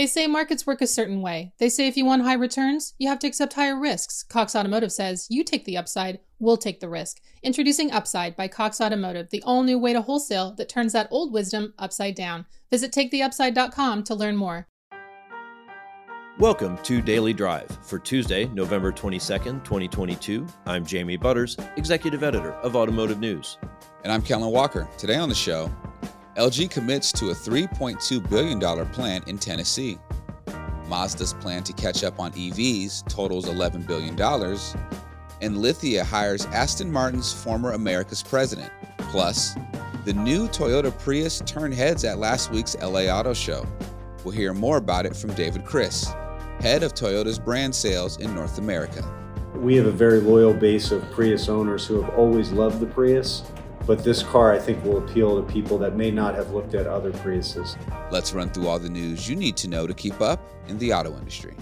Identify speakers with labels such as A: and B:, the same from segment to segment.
A: They say markets work a certain way. They say if you want high returns, you have to accept higher risks. Cox Automotive says you take the upside, we'll take the risk. Introducing Upside by Cox Automotive, the all new way to wholesale that turns that old wisdom upside down. Visit taketheupside.com to learn more.
B: Welcome to Daily Drive for Tuesday, November 22nd, 2022. I'm Jamie Butters, Executive Editor of Automotive News.
C: And I'm Kellen Walker. Today on the show, LG commits to a $3.2 billion plant in Tennessee. Mazda's plan to catch up on EVs totals $11 billion. And Lithia hires Aston Martin's former America's president. Plus, the new Toyota Prius turned heads at last week's LA Auto Show. We'll hear more about it from David Christ, head of Toyota's brand sales in North America.
D: We have a very loyal base of Prius owners who have always loved the Prius but this car, I think, will appeal to people that may not have looked at other Priuses.
C: Let's run through all the news you need to know to keep up in the auto industry.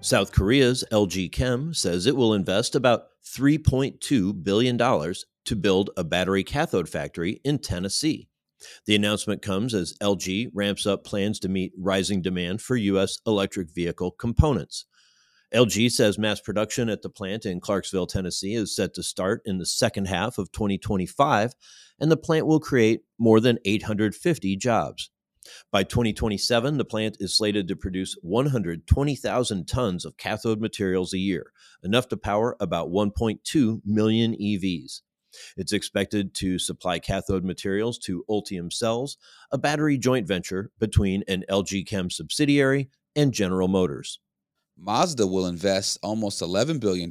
B: South Korea's LG Chem says it will invest about $3.2 billion to build a battery cathode factory in Tennessee. The announcement comes as LG ramps up plans to meet rising demand for U.S. electric vehicle components. LG says mass production at the plant in Clarksville, Tennessee is set to start in the second half of 2025, and the plant will create more than 850 jobs. By 2027, the plant is slated to produce 120,000 tons of cathode materials a year, enough to power about 1.2 million EVs. It's expected to supply cathode materials to Ultium Cells, a battery joint venture between an LG Chem subsidiary and General Motors.
C: Mazda will invest almost $11 billion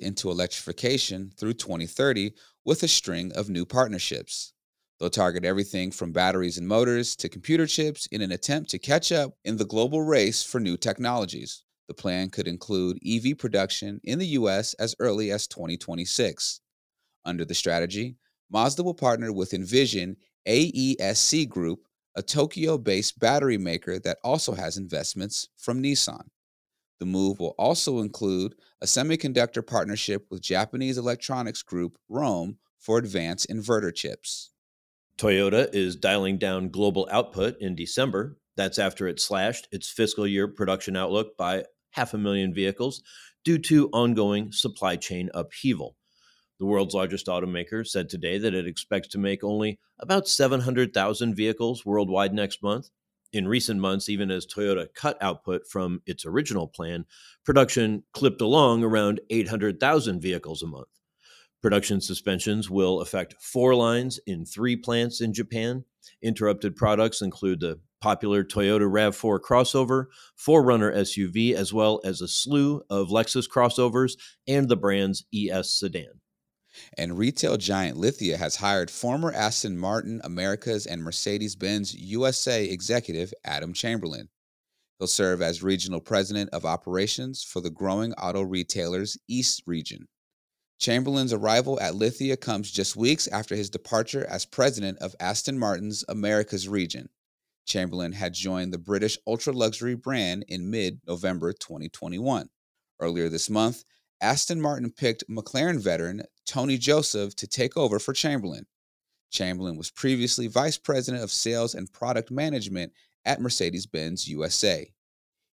C: into electrification through 2030 with a string of new partnerships. They'll target everything from batteries and motors to computer chips in an attempt to catch up in the global race for new technologies. The plan could include EV production in the U.S. as early as 2026. Under the strategy, Mazda will partner with Envision AESC Group, a Tokyo based battery maker that also has investments from Nissan. The move will also include a semiconductor partnership with Japanese electronics group ROHM for advanced inverter chips.
B: Toyota is dialing down global output in December. That's after it slashed its fiscal year production outlook by half a million vehicles due to ongoing supply chain upheaval. The world's largest automaker said today that it expects to make only about 700,000 vehicles worldwide next month, in recent months, even as Toyota cut output from its original plan, production clipped along around 800,000 vehicles a month. Production suspensions will affect four lines in three plants in Japan. Interrupted products include the popular Toyota RAV4 crossover, 4Runner SUV, as well as a slew of Lexus crossovers and the brand's ES sedan.
C: And retail giant Lithia has hired former Aston Martin Americas and Mercedes Benz USA executive Adam Chamberlain. He'll serve as regional president of operations for the growing auto retailers East region. Chamberlain's arrival at Lithia comes just weeks after his departure as president of Aston Martin's Americas region. Chamberlain had joined the British ultra luxury brand in mid November 2021. Earlier this month, Aston Martin picked McLaren veteran Tony Joseph to take over for Chamberlain. Chamberlain was previously vice president of sales and product management at Mercedes Benz USA.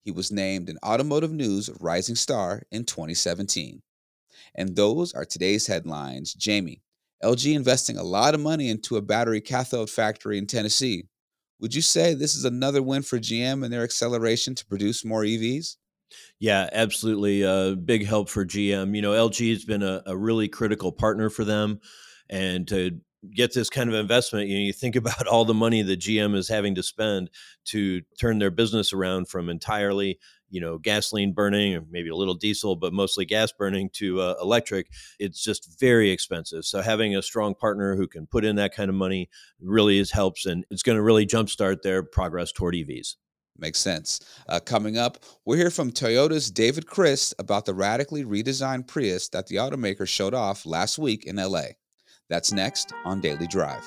C: He was named an Automotive News Rising Star in 2017. And those are today's headlines. Jamie, LG investing a lot of money into a battery cathode factory in Tennessee. Would you say this is another win for GM and their acceleration to produce more EVs?
B: Yeah, absolutely. A uh, big help for GM. You know, LG has been a, a, really critical partner for them. And to get this kind of investment, you know, you think about all the money that GM is having to spend to turn their business around from entirely, you know, gasoline burning or maybe a little diesel, but mostly gas burning to uh, electric. It's just very expensive. So having a strong partner who can put in that kind of money really is helps, and it's going to really jumpstart their progress toward EVs.
C: Makes sense. Uh, coming up, we'll hear from Toyota's David Christ about the radically redesigned Prius that the automaker showed off last week in LA. That's next on Daily Drive.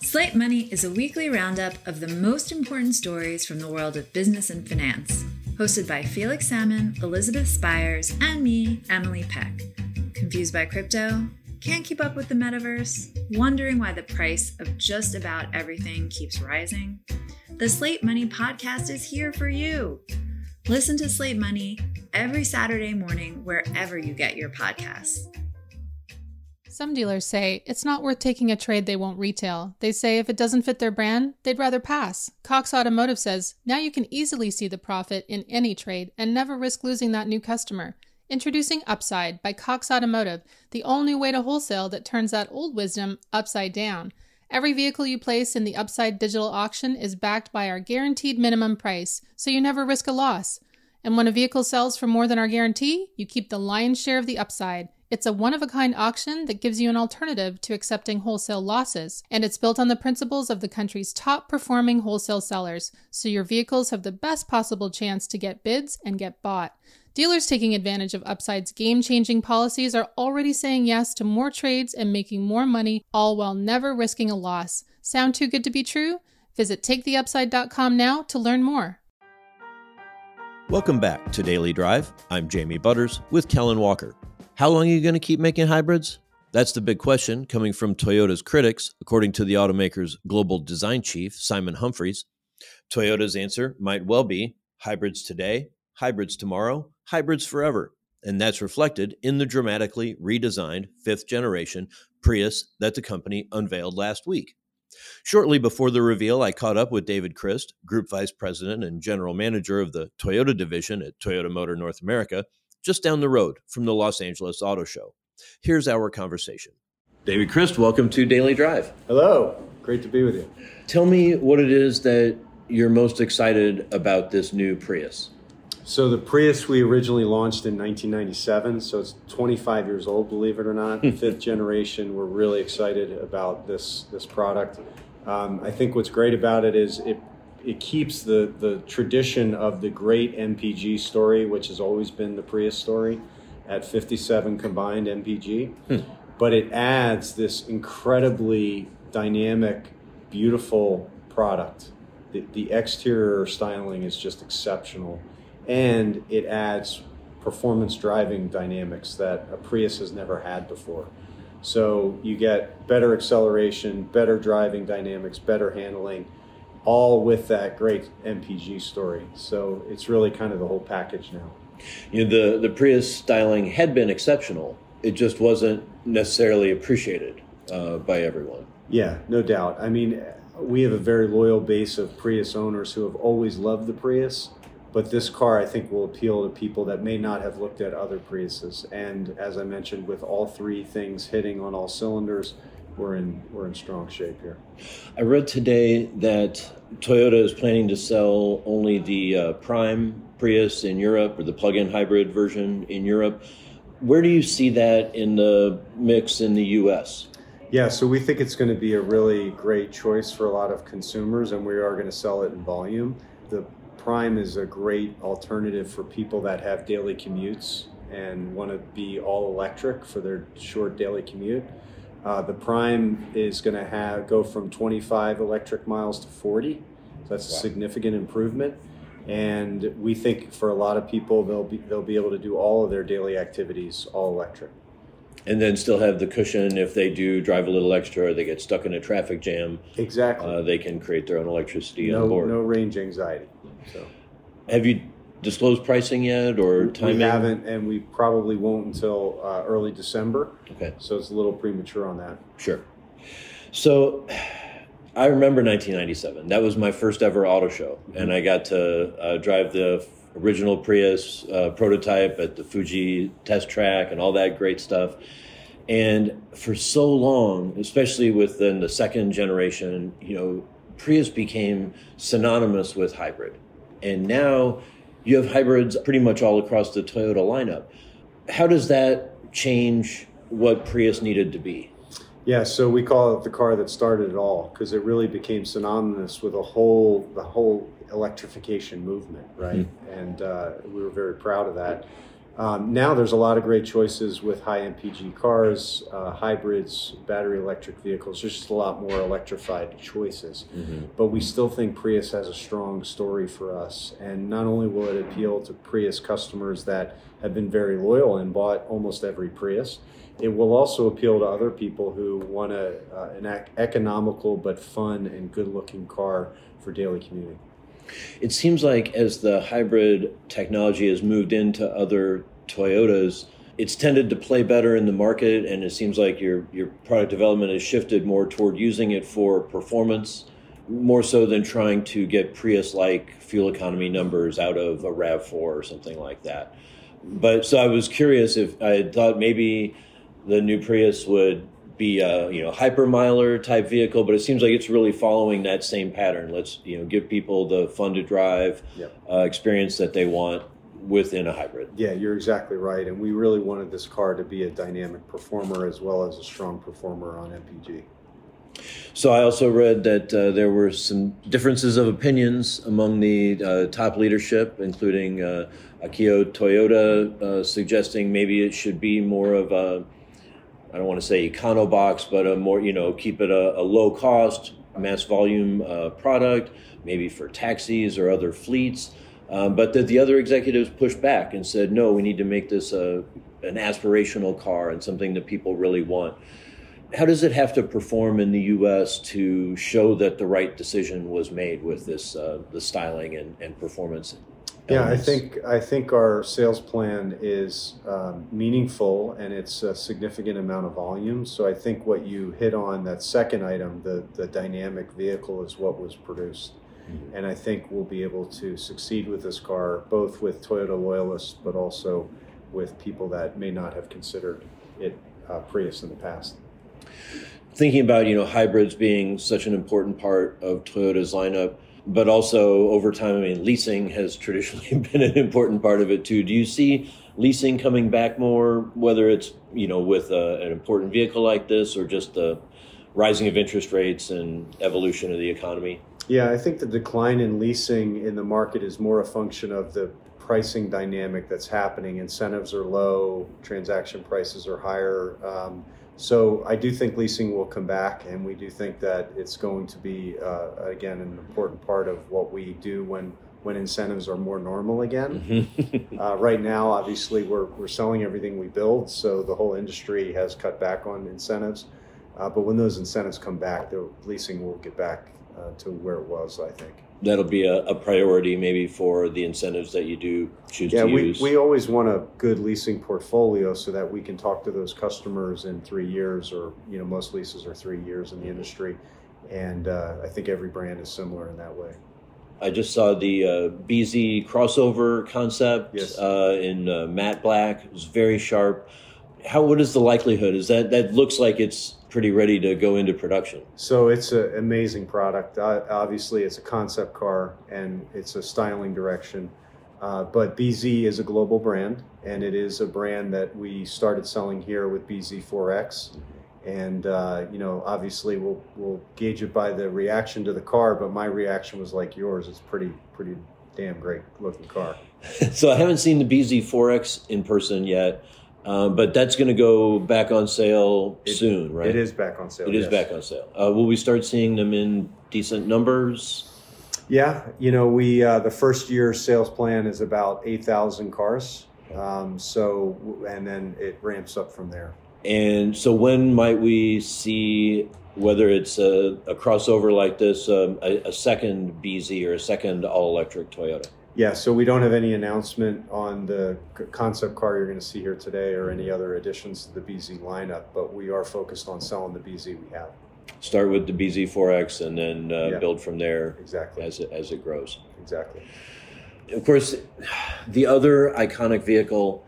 E: Slate Money is a weekly roundup of the most important stories from the world of business and finance, hosted by Felix Salmon, Elizabeth Spiers, and me, Emily Peck. Confused by crypto? Can't keep up with the metaverse? Wondering why the price of just about everything keeps rising? The Slate Money podcast is here for you. Listen to Slate Money every Saturday morning wherever you get your podcasts.
A: Some dealers say it's not worth taking a trade they won't retail. They say if it doesn't fit their brand, they'd rather pass. Cox Automotive says now you can easily see the profit in any trade and never risk losing that new customer. Introducing Upside by Cox Automotive, the new way to wholesale that turns that old wisdom upside down. Every vehicle you place in the Upside digital auction is backed by our guaranteed minimum price, so you never risk a loss. And when a vehicle sells for more than our guarantee, you keep the lion's share of the upside. It's a one of a kind auction that gives you an alternative to accepting wholesale losses, and it's built on the principles of the country's top performing wholesale sellers, so your vehicles have the best possible chance to get bids and get bought. Dealers taking advantage of Upside's game changing policies are already saying yes to more trades and making more money, all while never risking a loss. Sound too good to be true? Visit taketheupside.com now to learn more.
B: Welcome back to Daily Drive. I'm Jamie Butters with Kellen Walker. How long are you going to keep making hybrids? That's the big question coming from Toyota's critics, according to the automaker's global design chief, Simon Humphries. Toyota's answer might well be hybrids today, hybrids tomorrow, hybrids forever. And that's reflected in the dramatically redesigned fifth generation Prius that the company unveiled last week. Shortly before the reveal, I caught up with David Christ, Group Vice President and General Manager of the Toyota Division at Toyota Motor North America, just down the road from the Los Angeles Auto Show. Here's our conversation. David Christ, welcome to Daily Drive.
D: Hello, great to be with you.
B: Tell me what it is that you're most excited about this new Prius.
D: So the Prius we originally launched in 1997, so it's 25 years old, believe it or not. Fifth generation. We're really excited about this this product. Um, I think what's great about it is it it keeps the the tradition of the great MPG story, which has always been the Prius story, at 57 combined MPG, hmm. but it adds this incredibly dynamic, beautiful product. The, the exterior styling is just exceptional, and it adds performance driving dynamics that a Prius has never had before. So you get better acceleration, better driving dynamics, better handling all with that great MPG story. So it's really kind of the whole package now.
B: You know, the the Prius styling had been exceptional. It just wasn't necessarily appreciated uh, by everyone.
D: Yeah, no doubt. I mean, we have a very loyal base of Prius owners who have always loved the Prius. But this car, I think, will appeal to people that may not have looked at other Priuses. And as I mentioned, with all three things hitting on all cylinders, we're in we're in strong shape here.
B: I read today that Toyota is planning to sell only the uh, Prime Prius in Europe or the plug-in hybrid version in Europe. Where do you see that in the mix in the U.S.?
D: Yeah, so we think it's going to be a really great choice for a lot of consumers, and we are going to sell it in volume. The Prime is a great alternative for people that have daily commutes and want to be all electric for their short daily commute. Uh, the Prime is going to have go from 25 electric miles to 40. So that's wow. a significant improvement. And we think for a lot of people, they'll be they'll be able to do all of their daily activities all electric.
B: And then still have the cushion if they do drive a little extra or they get stuck in a traffic jam.
D: Exactly.
B: Uh, they can create their own electricity
D: no,
B: on board.
D: No range anxiety. So.
B: Have you disclosed pricing yet or timing?
D: We haven't, and we probably won't until uh, early December.
B: Okay.
D: So it's a little premature on that.
B: Sure. So I remember 1997. That was my first ever auto show, mm-hmm. and I got to uh, drive the original Prius uh, prototype at the Fuji test track and all that great stuff. And for so long, especially within the second generation, you know, Prius became synonymous with hybrid. And now you have hybrids pretty much all across the Toyota lineup. How does that change what Prius needed to be?
D: Yeah, so we call it the car that started it all because it really became synonymous with a whole the whole electrification movement, right? Mm-hmm. And uh, we were very proud of that. Um, now there's a lot of great choices with high MPG cars, uh, hybrids, battery electric vehicles. There's just a lot more electrified choices.
B: Mm-hmm.
D: But we still think Prius has a strong story for us. And not only will it appeal to Prius customers that have been very loyal and bought almost every Prius, it will also appeal to other people who want a, uh, an ec- economical but fun and good looking car for daily commuting.
B: It seems like as the hybrid technology has moved into other Toyotas, it's tended to play better in the market, and it seems like your your product development has shifted more toward using it for performance, more so than trying to get Prius-like fuel economy numbers out of a Rav4 or something like that. But so I was curious if I thought maybe the new Prius would be a you know hypermiler type vehicle, but it seems like it's really following that same pattern. Let's you know give people the fun to drive
D: Yep.
B: uh, experience that they want within a hybrid.
D: Yeah, you're exactly right. And we really wanted this car to be a dynamic performer as well as a strong performer on MPG.
B: So I also read that uh, there were some differences of opinions among the uh, top leadership, including uh, Akio Toyoda uh, suggesting maybe it should be more of a, I don't want to say econo box, but a more, you know, keep it a, a low cost, mass volume uh, product, maybe for taxis or other fleets. Um, but that the other executives pushed back and said, no, we need to make this a, an aspirational car and something that people really want how does it have to perform in the U.S. to show that the right decision was made with this uh, the styling and, and performance?
D: Yeah, I think I think our sales plan is um, meaningful and it's a significant amount of volume. So I think what you hit on that second item, the the dynamic vehicle, is what was produced,
B: Mhm.
D: and I think we'll be able to succeed with this car, both with Toyota loyalists, but also with people that may not have considered it uh, Prius in the past.
B: thinking about you know hybrids being such an important part of Toyota's lineup, but also over time, I mean, leasing has traditionally been an important part of it too. Do you see leasing coming back more, whether it's you know with a, an important vehicle like this or just the rising of interest rates and evolution of the economy?
D: Yeah, I think the decline in leasing in the market is more a function of the pricing dynamic that's happening. Incentives are low, transaction prices are higher. Um, so I do think leasing will come back, and we do think that it's going to be uh, again an important part of what we do when when incentives are more normal again. Uh, right now, obviously, we're, we're selling everything we build, so the whole industry has cut back on incentives. Uh, but when those incentives come back, the leasing will get back uh, to where it was, I think.
B: That'll be a, a priority maybe for the incentives that you do choose
D: Yeah,
B: to
D: we,
B: use.
D: we always want a good leasing portfolio so that we can talk to those customers in three years, or you know, most leases are three years in the industry, and uh, I think every brand is similar in that way.
B: I just saw the uh, BZ crossover concept
D: Yes.
B: uh, in uh, matte black. It was very sharp. How? What is the likelihood? Is that that looks like it's pretty ready to go into production?
D: So it's an amazing product. Uh, obviously, it's a concept car and it's a styling direction. Uh, but BZ is a global brand, and it is a brand that we started selling here with BZ4X. And uh, you know, obviously, we'll we'll gauge it by the reaction to the car. But my reaction was like yours. It's pretty pretty damn great looking car.
B: so I haven't seen the BZ4X in person yet, um, but that's going to go back on sale
D: It-
B: soon, right?
D: It is back on sale.
B: It is
D: yes.
B: back on sale. Uh, will we start seeing them in decent numbers?
D: Yeah, you know, we uh, the first year sales plan is about eight thousand cars. Um, so, and then it ramps up from there.
B: And so, when might we see whether it's a, a crossover like this, um, a, a second BZ or a second all electric Toyota?
D: Yeah, so we don't have any announcement on the concept car you're going to see here today or any other additions to the BZ lineup, but we are focused on selling the BZ we have.
B: Start with the BZ4X and then uh,
D: Yeah.
B: build from there
D: Exactly.
B: as it, as it grows.
D: Exactly.
B: Of course, the other iconic vehicle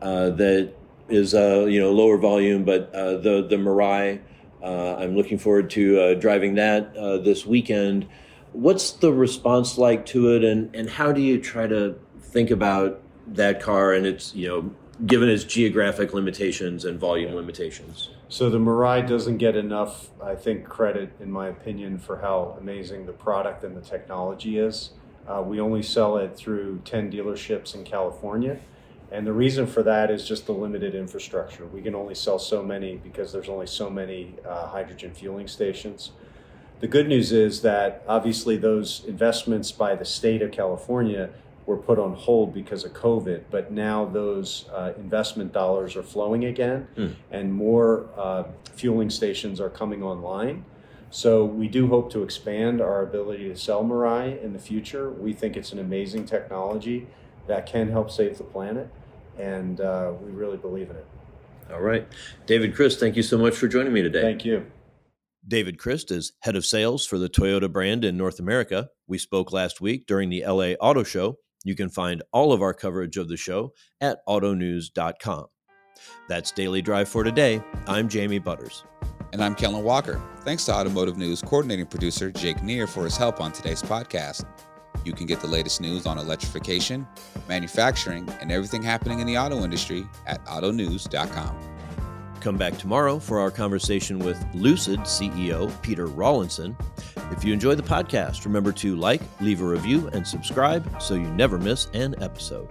B: uh, that is uh, you know lower volume, but uh, the the Mirai. Uh, I'm looking forward to uh, driving that uh, this weekend. What's the response like to it, and, and how do you try to think about that car and its you know given its geographic limitations and volume limitations?
D: So the Mirai doesn't get enough, I think, credit, in my opinion, for how amazing the product and the technology is. Uh, we only sell it through 10 dealerships in California, And the reason for that is just the limited infrastructure. We can only sell so many because there's only so many uh, hydrogen fueling stations. The good news is that obviously those investments by the state of California were put on hold because of COVID, but now those uh, investment dollars are flowing again mm. and more uh, fueling stations are coming online. So we do hope to expand our ability to sell Mirai in the future. We think it's an amazing technology that can help save the planet, and uh, we really believe in it.
B: All right. David Christ, thank you so much for joining me today.
D: Thank you.
B: David Christ is head of sales for the Toyota brand in North America. We spoke last week during the LA Auto Show. You can find all of our coverage of the show at autonews.com. That's Daily Drive for today. I'm Jamie Butters.
C: And I'm Kellen Walker. Thanks to Automotive News coordinating producer Jake Neer for his help on today's podcast. You can get the latest news on electrification, manufacturing, and everything happening in the auto industry at autonews.com.
B: Come back tomorrow for our conversation with Lucid CEO Peter Rawlinson. If you enjoy the podcast, remember to like, leave a review, and subscribe so you never miss an episode.